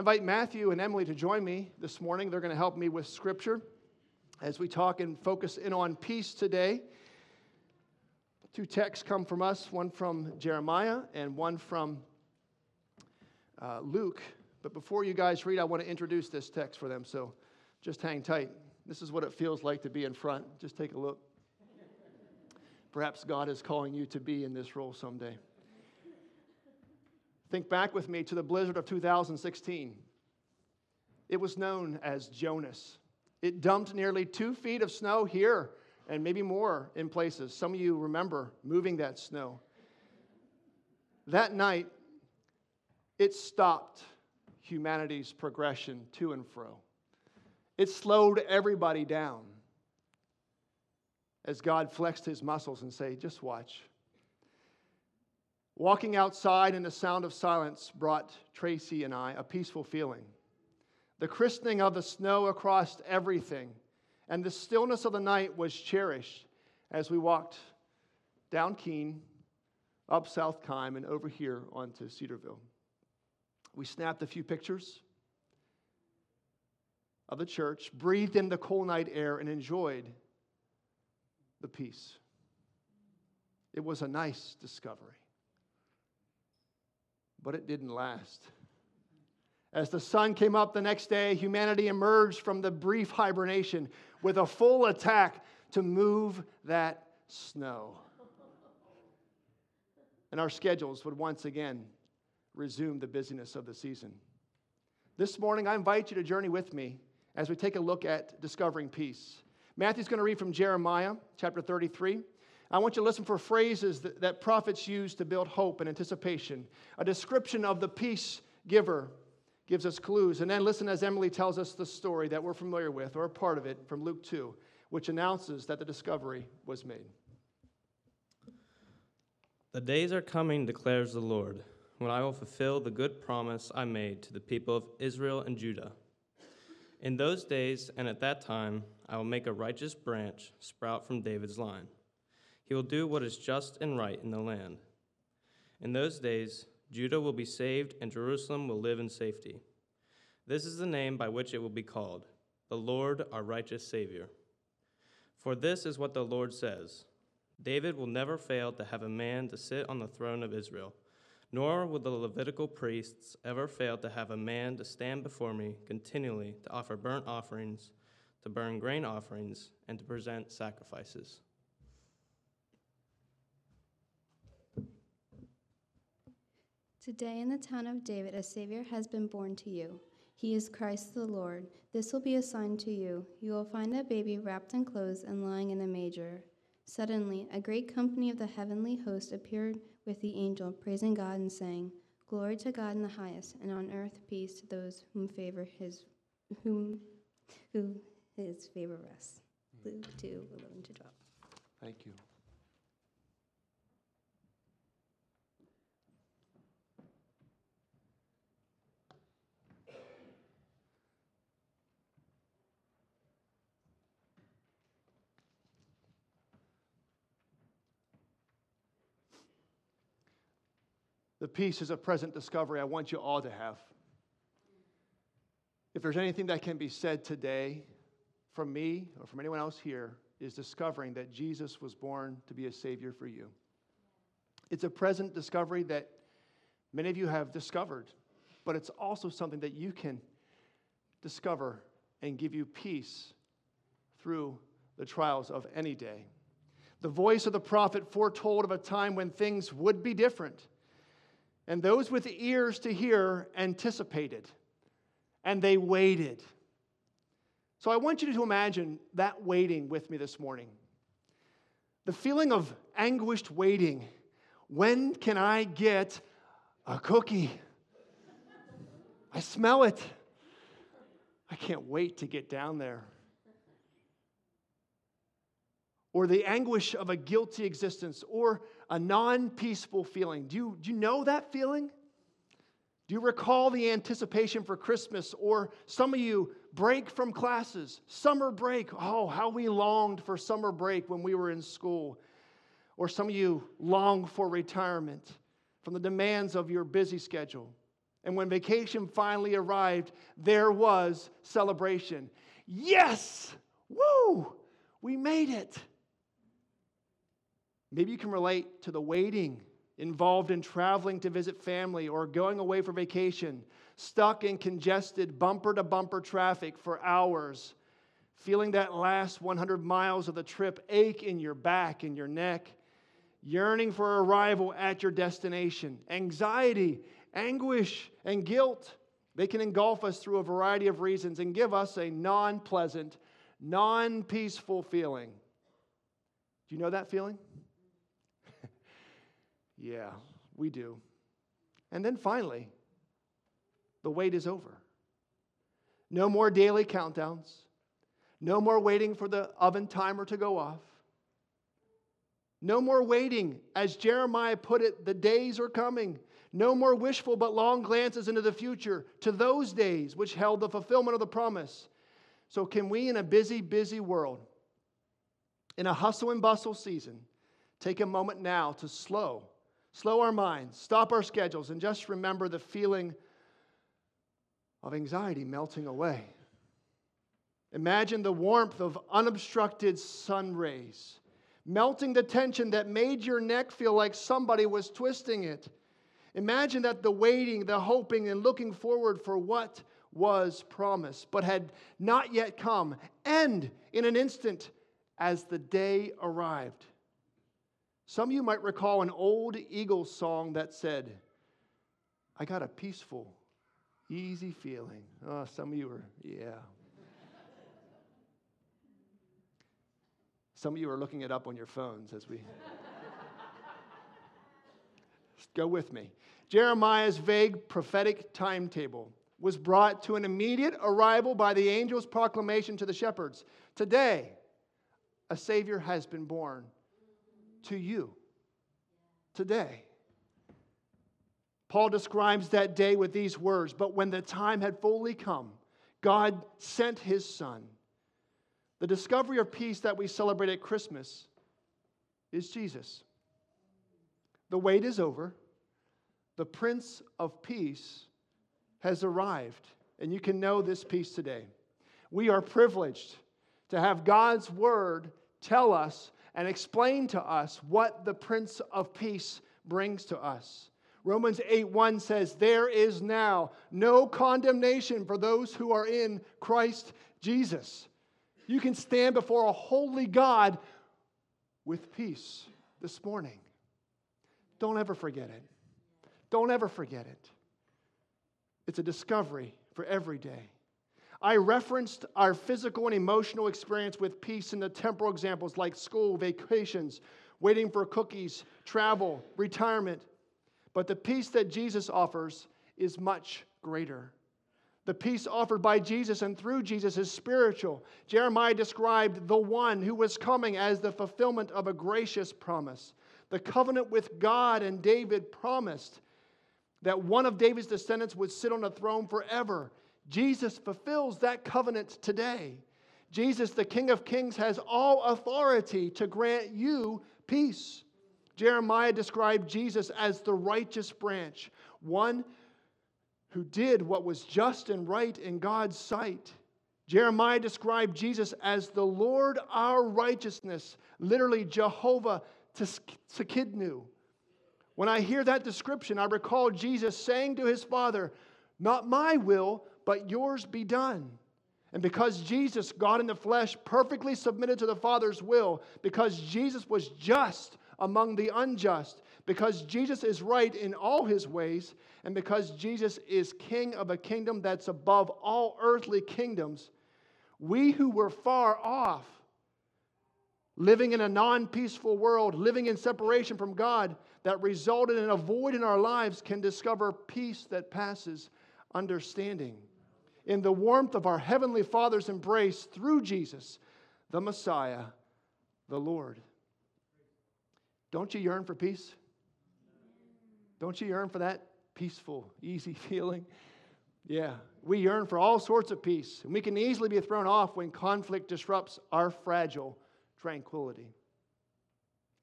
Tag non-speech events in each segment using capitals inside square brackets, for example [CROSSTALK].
I invite Matthew and Emily to join me this morning. They're going to help me with scripture as we talk and focus in on peace today. Two texts come from us one from Jeremiah and one from uh, Luke. But before you guys read, I want to introduce this text for them. So just hang tight. This is what it feels like to be in front. Just take a look. Perhaps God is calling you to be in this role someday. Think back with me to the blizzard of 2016. It was known as Jonas. It dumped nearly two feet of snow here and maybe more in places. Some of you remember moving that snow. That night, it stopped humanity's progression to and fro. It slowed everybody down as God flexed his muscles and said, just watch. Walking outside in the sound of silence brought Tracy and I a peaceful feeling. The christening of the snow across everything and the stillness of the night was cherished as we walked down Keene, up South Kime, and over here onto Cedarville. We snapped a few pictures of the church, breathed in the cool night air, and enjoyed the peace. It was a nice discovery, but it didn't last. As the sun came up the next day, humanity emerged from the brief hibernation with a full attack to move that snow. And our schedules would once again resume the busyness of the season. This morning, I invite you to journey with me as we take a look at discovering peace. Matthew's going to read from Jeremiah chapter 33. I want you to listen for phrases that, that prophets use to build hope and anticipation, a description of the peace giver gives us clues. And then listen as Emily tells us the story that we're familiar with, or a part of it, from Luke 2, which announces that the discovery was made. The days are coming, declares the Lord, when I will fulfill the good promise I made to the people of Israel and Judah. In those days and at that time, I will make a righteous branch sprout from David's line. He will do what is just and right in the land. In those days, Judah will be saved, and Jerusalem will live in safety. This is the name by which it will be called the Lord our righteous Savior. For this is what the Lord says David will never fail to have a man to sit on the throne of Israel, nor will the Levitical priests ever fail to have a man to stand before me continually to offer burnt offerings, to burn grain offerings, and to present sacrifices. Today in the town of David, a Savior has been born to you. He is Christ the Lord. This will be a sign to you. You will find a baby wrapped in clothes and lying in a manger. Suddenly, a great company of the heavenly host appeared with the angel, praising God and saying, Glory to God in the highest, and on earth peace to those whom favor his whom who his favor rests. Luke 2, 11 to 12. Thank you. Peace is a present discovery I want you all to have. If there's anything that can be said today from me or from anyone else here, is discovering that Jesus was born to be a Savior for you. It's a present discovery that many of you have discovered, but it's also something that you can discover and give you peace through the trials of any day. The voice of the prophet foretold of a time when things would be different and those with ears to hear anticipated, and they waited. So I want you to imagine that waiting with me this morning. The feeling of anguished waiting. When can I get a cookie? I smell it. I can't wait to get down there or the anguish of a guilty existence or a non peaceful feeling. Do you, do you know that feeling? Do you recall the anticipation for Christmas or some of you break from classes, summer break? Oh, how we longed for summer break when we were in school. Or some of you long for retirement from the demands of your busy schedule. And when vacation finally arrived, there was celebration. Yes! Woo! We made it. Maybe you can relate to the waiting involved in traveling to visit family or going away for vacation, stuck in congested bumper to bumper traffic for hours, feeling that last 100 miles of the trip ache in your back and your neck, yearning for arrival at your destination, anxiety, anguish, and guilt. They can engulf us through a variety of reasons and give us a non pleasant, non peaceful feeling. Do you know that feeling? Yeah, we do. And then finally, the wait is over. No more daily countdowns. No more waiting for the oven timer to go off. No more waiting. As Jeremiah put it, the days are coming. No more wishful but long glances into the future to those days which held the fulfillment of the promise. So, can we, in a busy, busy world, in a hustle and bustle season, take a moment now to slow slow our minds, stop our schedules, and just remember the feeling of anxiety melting away. Imagine the warmth of unobstructed sun rays, melting the tension that made your neck feel like somebody was twisting it. Imagine that the waiting, the hoping, and looking forward for what was promised but had not yet come end in an instant as the day arrived. Some of you might recall an old Eagles song that said, I got a peaceful, easy feeling. Oh, some of you are, yeah. Some of you are looking it up on your phones as we. [LAUGHS] Go with me. Jeremiah's vague prophetic timetable was brought to an immediate arrival by the angel's proclamation to the shepherds. Today, a Savior has been born to you today. Paul describes that day with these words But when the time had fully come, God sent his Son. The discovery of peace that we celebrate at Christmas is Jesus. The wait is over. The Prince of Peace has arrived, and you can know this peace today. We are privileged to have God's Word tell us and explain to us what the Prince of Peace brings to us. Romans 8 1 says, There is now no condemnation for those who are in Christ Jesus. You can stand before a holy God with peace this morning. Don't ever forget it. Don't ever forget it. It's a discovery for every day. I referenced our physical and emotional experience with peace in the temporal examples like school, vacations, waiting for cookies, travel, retirement. But the peace that Jesus offers is much greater. The peace offered by Jesus and through Jesus is spiritual. Jeremiah described the one who was coming as the fulfillment of a gracious promise. The covenant with God and David promised that one of David's descendants would sit on the throne forever. Jesus fulfills that covenant today. Jesus, the King of Kings, has all authority to grant you peace. Jeremiah described Jesus as the righteous branch, one who did what was just and right in God's sight. Jeremiah described Jesus as the Lord our righteousness, literally Jehovah Tsidkenu. When I hear that description, I recall Jesus saying to his Father, Not my will, but yours be done. And because Jesus, God in the flesh, perfectly submitted to the Father's will, because Jesus was just among the unjust, because Jesus is right in all his ways, and because Jesus is king of a kingdom that's above all earthly kingdoms, we who were far off, living in a non peaceful world, living in separation from God, that resulted in a void in our lives, can discover peace that passes understanding in the warmth of our Heavenly Father's embrace through Jesus, the Messiah, the Lord. Don't you yearn for peace? Don't you yearn for that peaceful, [LAUGHS] easy feeling? Yeah, we yearn for all sorts of peace, and we can easily be thrown off when conflict disrupts our fragile tranquility.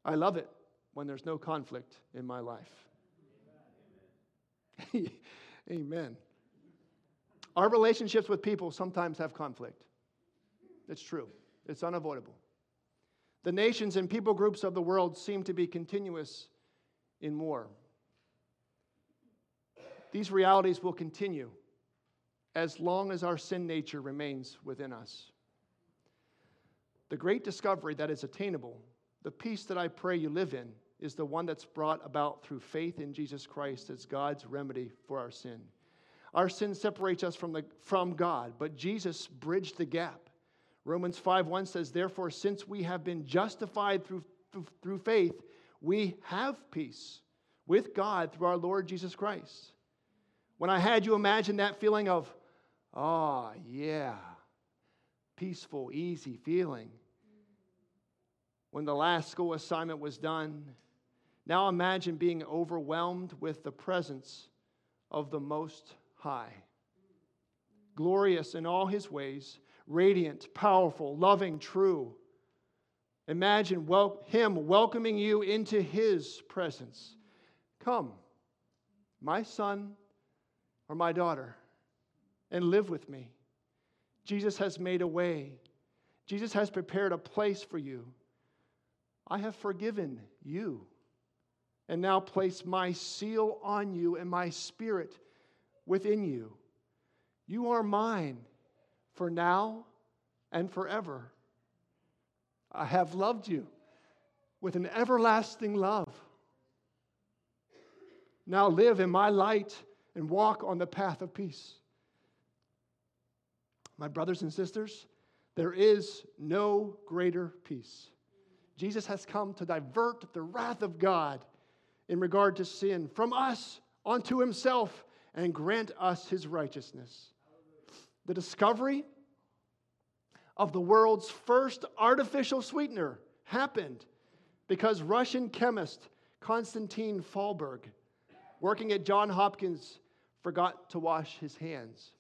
I love it when there's no conflict in my life. [LAUGHS] Amen. Our relationships with people sometimes have conflict. It's true, it's unavoidable. The nations and people groups of the world seem to be continuous in war. These realities will continue as long as our sin nature remains within us. The great discovery that is attainable, the peace that I pray you live in, is the one that's brought about through faith in Jesus Christ as God's remedy for our sin. Our sin separates us from, the, from God, but Jesus bridged the gap. Romans 5 1 says, Therefore, since we have been justified through, through, faith, we have peace with God through our Lord Jesus Christ. When I had you imagine that feeling of, oh, yeah, peaceful, easy feeling. When the last school assignment was done, now imagine being overwhelmed with the presence of the Most High. Glorious in all his ways, radiant, powerful, loving, true. Imagine wel- him welcoming you into his presence. Come, my son or my daughter, and live with me. Jesus has made a way. Jesus has prepared a place for you. I have forgiven you and now place my seal on you and my spirit within you. You are mine for now and forever. I have loved you with an everlasting love. Now live in my light and walk on the path of peace. My brothers and sisters, there is no greater peace. Jesus has come to divert the wrath of God in regard to sin from us onto himself and grant us his righteousness. The discovery of the world's first artificial sweetener happened because Russian chemist Konstantin Fahlberg, working at Johns Hopkins, forgot to wash his hands.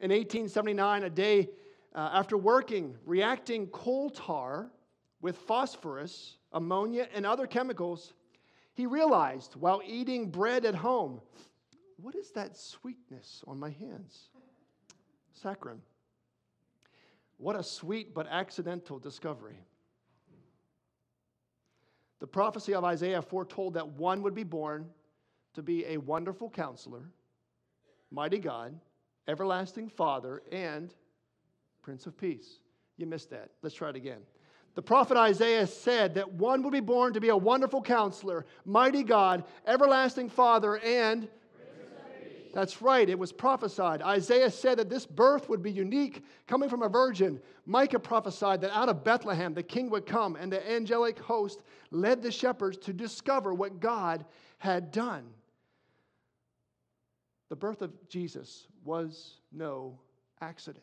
In 1879, a day uh, after working, reacting coal tar with phosphorus, ammonia, and other chemicals, he realized while eating bread at home, what is that sweetness on my hands? Saccharin. What a sweet but accidental discovery. The prophecy of Isaiah foretold that one would be born to be a wonderful counselor, mighty God, everlasting Father, and Prince of Peace. You missed that. Let's try it again. The prophet Isaiah said that one would be born to be a wonderful counselor, mighty God, everlasting Father, and that's right, it was prophesied. Isaiah said that this birth would be unique, coming from a virgin. Micah prophesied that out of Bethlehem the king would come, and the angelic host led the shepherds to discover what God had done. The birth of Jesus was no accident.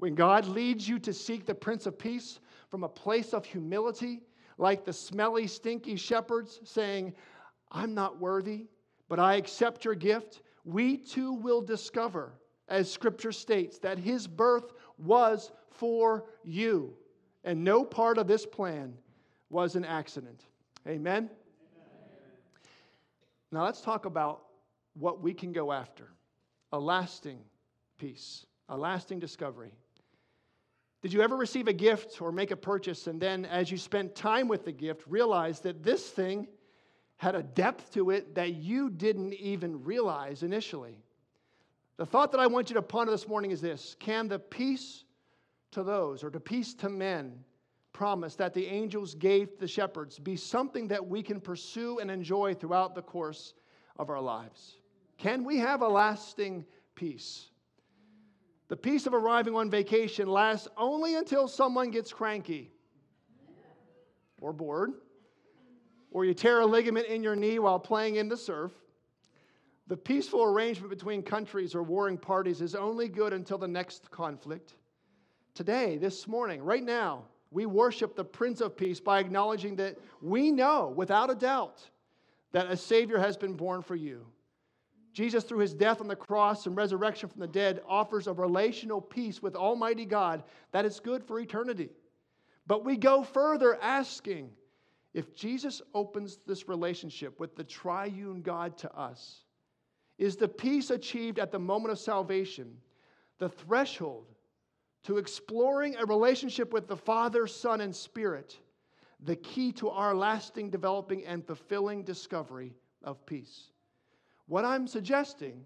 When God leads you to seek the Prince of Peace from a place of humility, like the smelly, stinky shepherds saying, I'm not worthy, but I accept your gift, we too will discover, as Scripture states, that his birth was for you. And no part of this plan was an accident. Amen? Amen? Now let's talk about what we can go after a lasting peace, a lasting discovery. Did you ever receive a gift or make a purchase and then, as you spent time with the gift, realize that this thing had a depth to it that you didn't even realize initially? The thought that I want you to ponder this morning is this Can the peace to those, or the peace to men, promise that the angels gave to the shepherds be something that we can pursue and enjoy throughout the course of our lives? Can we have a lasting peace? The peace of arriving on vacation lasts only until someone gets cranky or bored, or you tear a ligament in your knee while playing in the surf. The peaceful arrangement between countries or warring parties is only good until the next conflict. Today, this morning, right now, we worship the Prince of Peace by acknowledging that we know without a doubt that a Savior has been born for you. Jesus, through his death on the cross and resurrection from the dead, offers a relational peace with Almighty God that is good for eternity. But we go further asking if Jesus opens this relationship with the triune God to us, is the peace achieved at the moment of salvation, the threshold to exploring a relationship with the Father, Son, and Spirit, the key to our lasting, developing, and fulfilling discovery of peace. What I'm suggesting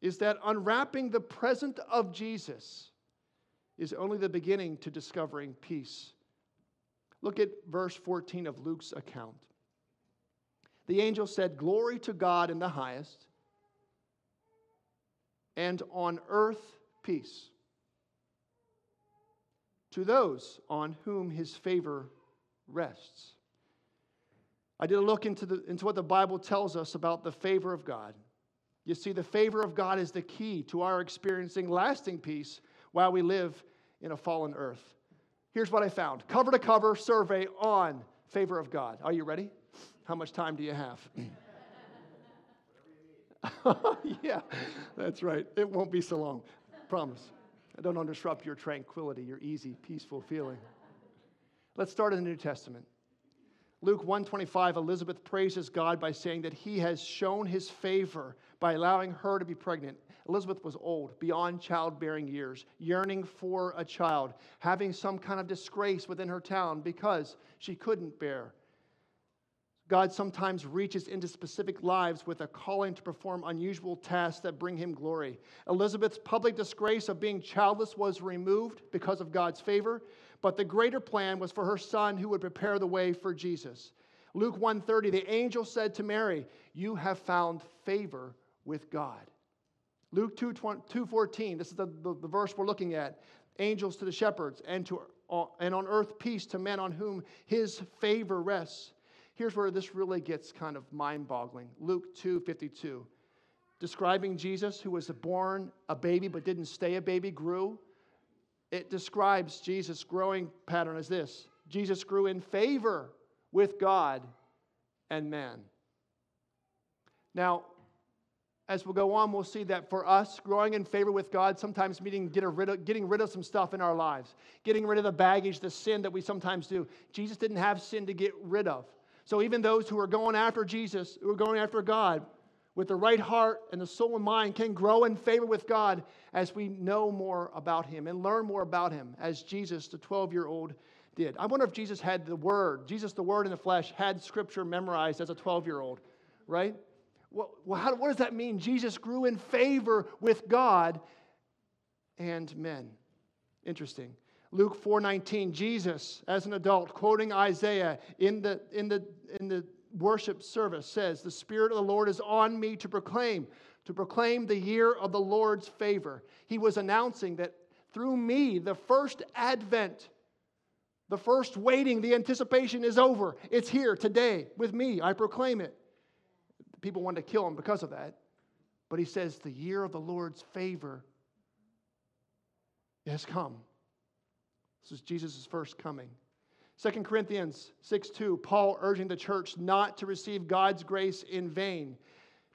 is that unwrapping the present of Jesus is only the beginning to discovering peace. Look at verse 14 of Luke's account. The angel said, Glory to God in the highest, and on earth peace to those on whom his favor rests. I did a look into, the, into what the Bible tells us about the favor of God. You see, the favor of God is the key to our experiencing lasting peace while we live in a fallen earth. Here's what I found cover to cover survey on favor of God. Are you ready? How much time do you have? [LAUGHS] yeah, that's right. It won't be so long. Promise. I don't disrupt your tranquility, your easy, peaceful feeling. Let's start in the New Testament. Luke 125 Elizabeth praises God by saying that he has shown his favor by allowing her to be pregnant. Elizabeth was old, beyond childbearing years, yearning for a child, having some kind of disgrace within her town because she couldn't bear. God sometimes reaches into specific lives with a calling to perform unusual tasks that bring him glory. Elizabeth's public disgrace of being childless was removed because of God's favor, but the greater plan was for her son who would prepare the way for Jesus. Luke 1:30 the angel said to Mary, "You have found favor with God." Luke 2, 2.14, this is the, the, the, verse we're looking at. Angels to the shepherds, and, to, uh, and on earth peace to men on whom his favor rests. Here's where this really gets kind of mind boggling Luke 2.52. Describing Jesus, who was born a baby but didn't stay a baby, grew. It describes Jesus' growing pattern as this Jesus grew in favor with God and man. Now, as we go on, we'll see that for us, growing in favor with God sometimes meaning get rid of, getting rid of some stuff in our lives, getting rid of the baggage, the sin that we sometimes do. Jesus didn't have sin to get rid of. So even those who are going after Jesus, who are going after God, with the right heart and the soul and mind can grow in favor with God as we know more about Him and learn more about Him, as Jesus, the 12 year old, did. I wonder if Jesus had the Word, Jesus, the Word in the flesh, had Scripture memorized as a 12 year old, right? Well, how, what does that mean? Jesus grew in favor with God and men. Interesting. Luke 4:19, Jesus, as an adult, quoting Isaiah in the, in the, in the worship service, says, The Spirit of the Lord is on me to proclaim, to proclaim the year of the Lord's favor. He was announcing that through me, the first advent, the first waiting, the anticipation is over. It's here today with me. I proclaim it. People wanted to kill him because of that. But he says, The year of the Lord's favor has come. This is Jesus' first coming. 2 Corinthians 6 2, Paul urging the church not to receive God's grace in vain.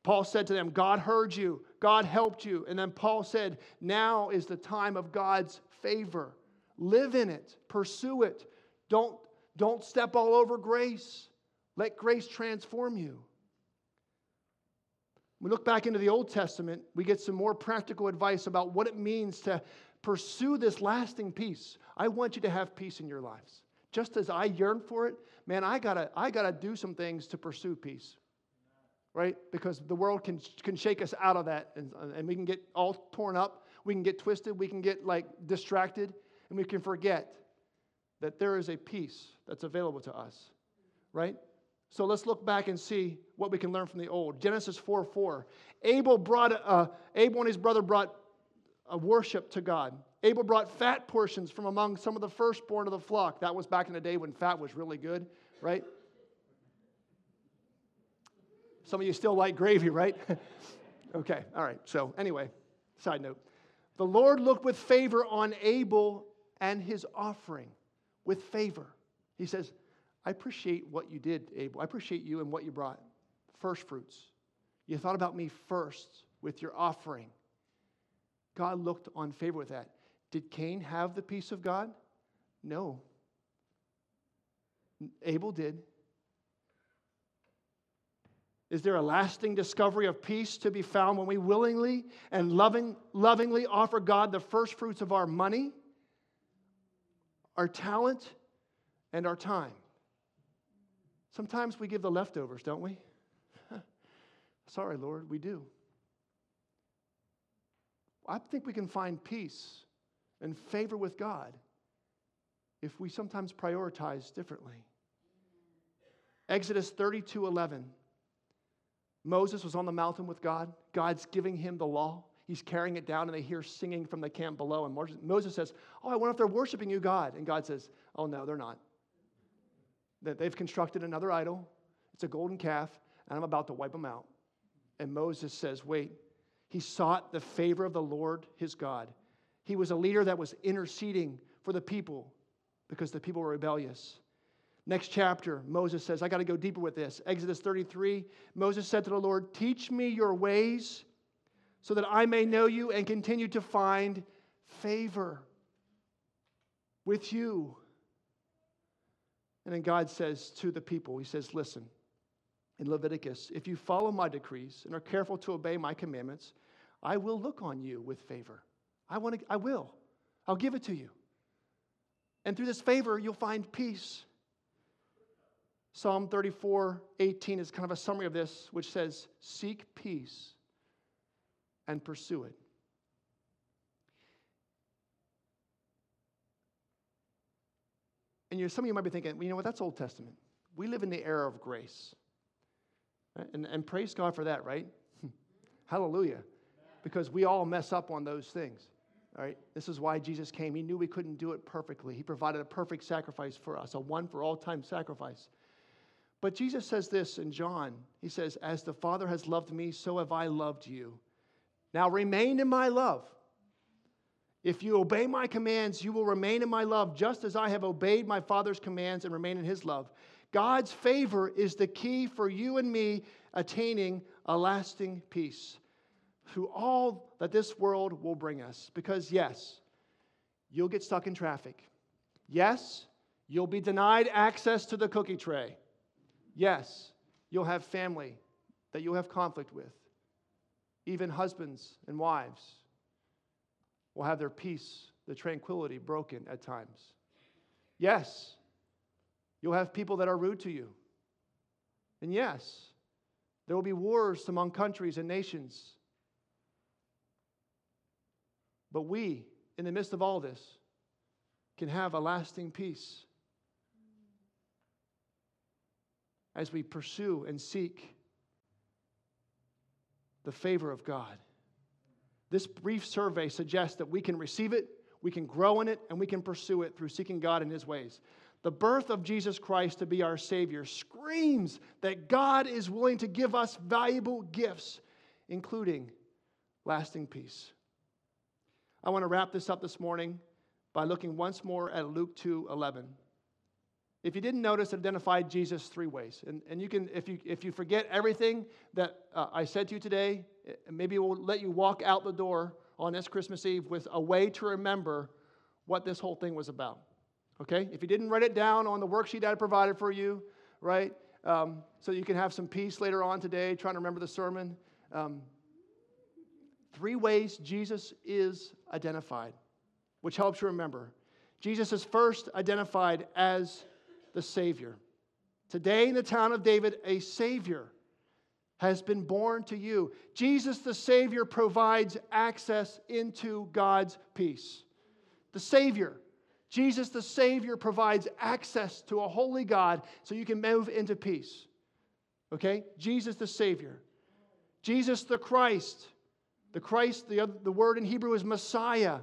Paul said to them, God heard you, God helped you. And then Paul said, Now is the time of God's favor. Live in it, pursue it. Don't, don't step all over grace. Let grace transform you. We look back into the Old Testament, we get some more practical advice about what it means to pursue this lasting peace. I want you to have peace in your lives. Just as I yearn for it, man, I gotta, I gotta do some things to pursue peace. Right? Because the world can, can shake us out of that and, and we can get all torn up, we can get twisted, we can get like distracted, and we can forget that there is a peace that's available to us. Right? So let's look back and see what we can learn from the old. Genesis 4 4. Abel brought, uh, Abel and his brother brought a worship to God. Abel brought fat portions from among some of the firstborn of the flock. That was back in the day when fat was really good, right? Some of you still like gravy, right? [LAUGHS] okay, all right. So, anyway, side note. The Lord looked with favor on Abel and his offering, with favor. He says, I appreciate what you did, Abel. I appreciate you and what you brought. First fruits. You thought about me first with your offering. God looked on favor with that. Did Cain have the peace of God? No. Abel did. Is there a lasting discovery of peace to be found when we willingly and loving, lovingly offer God the first fruits of our money, our talent, and our time? Sometimes we give the leftovers, don't we? [LAUGHS] Sorry, Lord, we do. I think we can find peace and favor with God if we sometimes prioritize differently. Exodus 32 11. Moses was on the mountain with God. God's giving him the law. He's carrying it down, and they hear singing from the camp below. And Moses says, Oh, I wonder if they're worshiping you, God. And God says, Oh, no, they're not. That they've constructed another idol. It's a golden calf, and I'm about to wipe them out. And Moses says, Wait. He sought the favor of the Lord his God. He was a leader that was interceding for the people because the people were rebellious. Next chapter, Moses says, I got to go deeper with this. Exodus 33, Moses said to the Lord, Teach me your ways so that I may know you and continue to find favor with you. And then God says to the people, He says, Listen, in Leviticus, if you follow my decrees and are careful to obey my commandments, I will look on you with favor. I, want to, I will. I'll give it to you. And through this favor, you'll find peace. Psalm 34 18 is kind of a summary of this, which says, Seek peace and pursue it. And some of you might be thinking, well, you know what, that's Old Testament. We live in the era of grace. And, and praise God for that, right? [LAUGHS] Hallelujah. Because we all mess up on those things. All right, this is why Jesus came. He knew we couldn't do it perfectly. He provided a perfect sacrifice for us, a one for all time sacrifice. But Jesus says this in John. He says, As the Father has loved me, so have I loved you. Now remain in my love. If you obey my commands, you will remain in my love, just as I have obeyed my Father's commands and remain in his love. God's favor is the key for you and me attaining a lasting peace through all that this world will bring us. Because, yes, you'll get stuck in traffic. Yes, you'll be denied access to the cookie tray. Yes, you'll have family that you'll have conflict with. Even husbands and wives will have their peace, the tranquility broken at times. Yes, you'll have people that are rude to you. And yes, there will be wars among countries and nations. But we, in the midst of all this, can have a lasting peace as we pursue and seek the favor of God. This brief survey suggests that we can receive it, we can grow in it, and we can pursue it through seeking God in His ways. The birth of Jesus Christ to be our Savior screams that God is willing to give us valuable gifts, including lasting peace. I want to wrap this up this morning by looking once more at Luke 2 11. If you didn't notice, it identified Jesus three ways. And, and you can, if you, if you forget everything that uh, I said to you today, eh, maybe we'll let you walk out the door on this Christmas Eve with a way to remember what this whole thing was about. Okay? If you didn't write it down on the worksheet I provided for you, right? Um, so you can have some peace later on today trying to remember the sermon. Um, three ways Jesus is identified, which helps you remember. Jesus is first identified as the Savior. Today in the town of David, a Savior has been born to you. Jesus, the Savior, provides access into God's peace. The Savior. Jesus, the Savior, provides access to a holy God so you can move into peace. Okay? Jesus, the Savior. Jesus, the Christ. The Christ, the, the word in Hebrew is Messiah.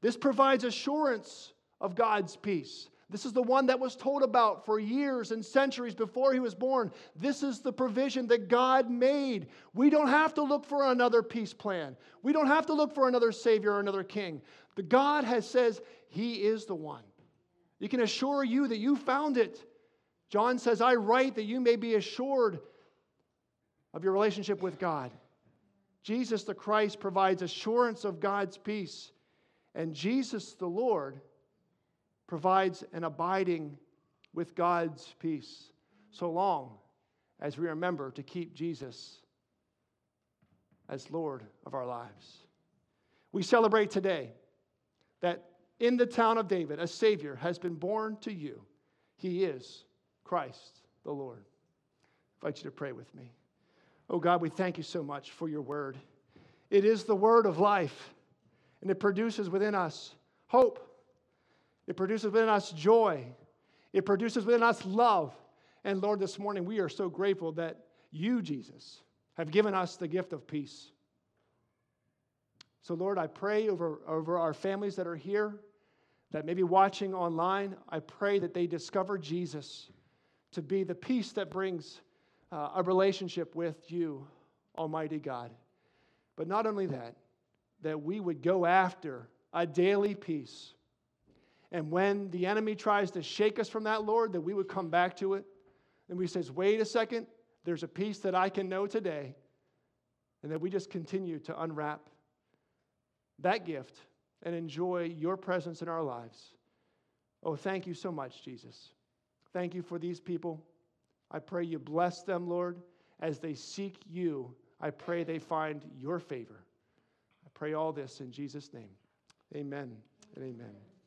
This provides assurance of God's peace. This is the one that was told about for years and centuries before he was born. This is the provision that God made. We don't have to look for another peace plan. We don't have to look for another savior or another king. The God has says he is the one. He can assure you that you found it. John says, "I write that you may be assured of your relationship with God." Jesus the Christ provides assurance of God's peace, and Jesus the Lord provides an abiding with God's peace so long as we remember to keep Jesus as Lord of our lives. We celebrate today that in the town of David, a Savior has been born to you. He is Christ the Lord. I invite you to pray with me. Oh God, we thank you so much for your word. It is the word of life, and it produces within us hope. It produces within us joy. It produces within us love. And Lord, this morning we are so grateful that you, Jesus, have given us the gift of peace. So, Lord, I pray over, over our families that are here, that may be watching online. I pray that they discover Jesus to be the peace that brings uh, a relationship with you, Almighty God. But not only that, that we would go after a daily peace. And when the enemy tries to shake us from that, Lord, that we would come back to it. And we says, wait a second, there's a peace that I can know today. And that we just continue to unwrap that gift and enjoy your presence in our lives. Oh, thank you so much, Jesus. Thank you for these people. I pray you bless them, Lord, as they seek you. I pray they find your favor. I pray all this in Jesus' name. Amen and amen.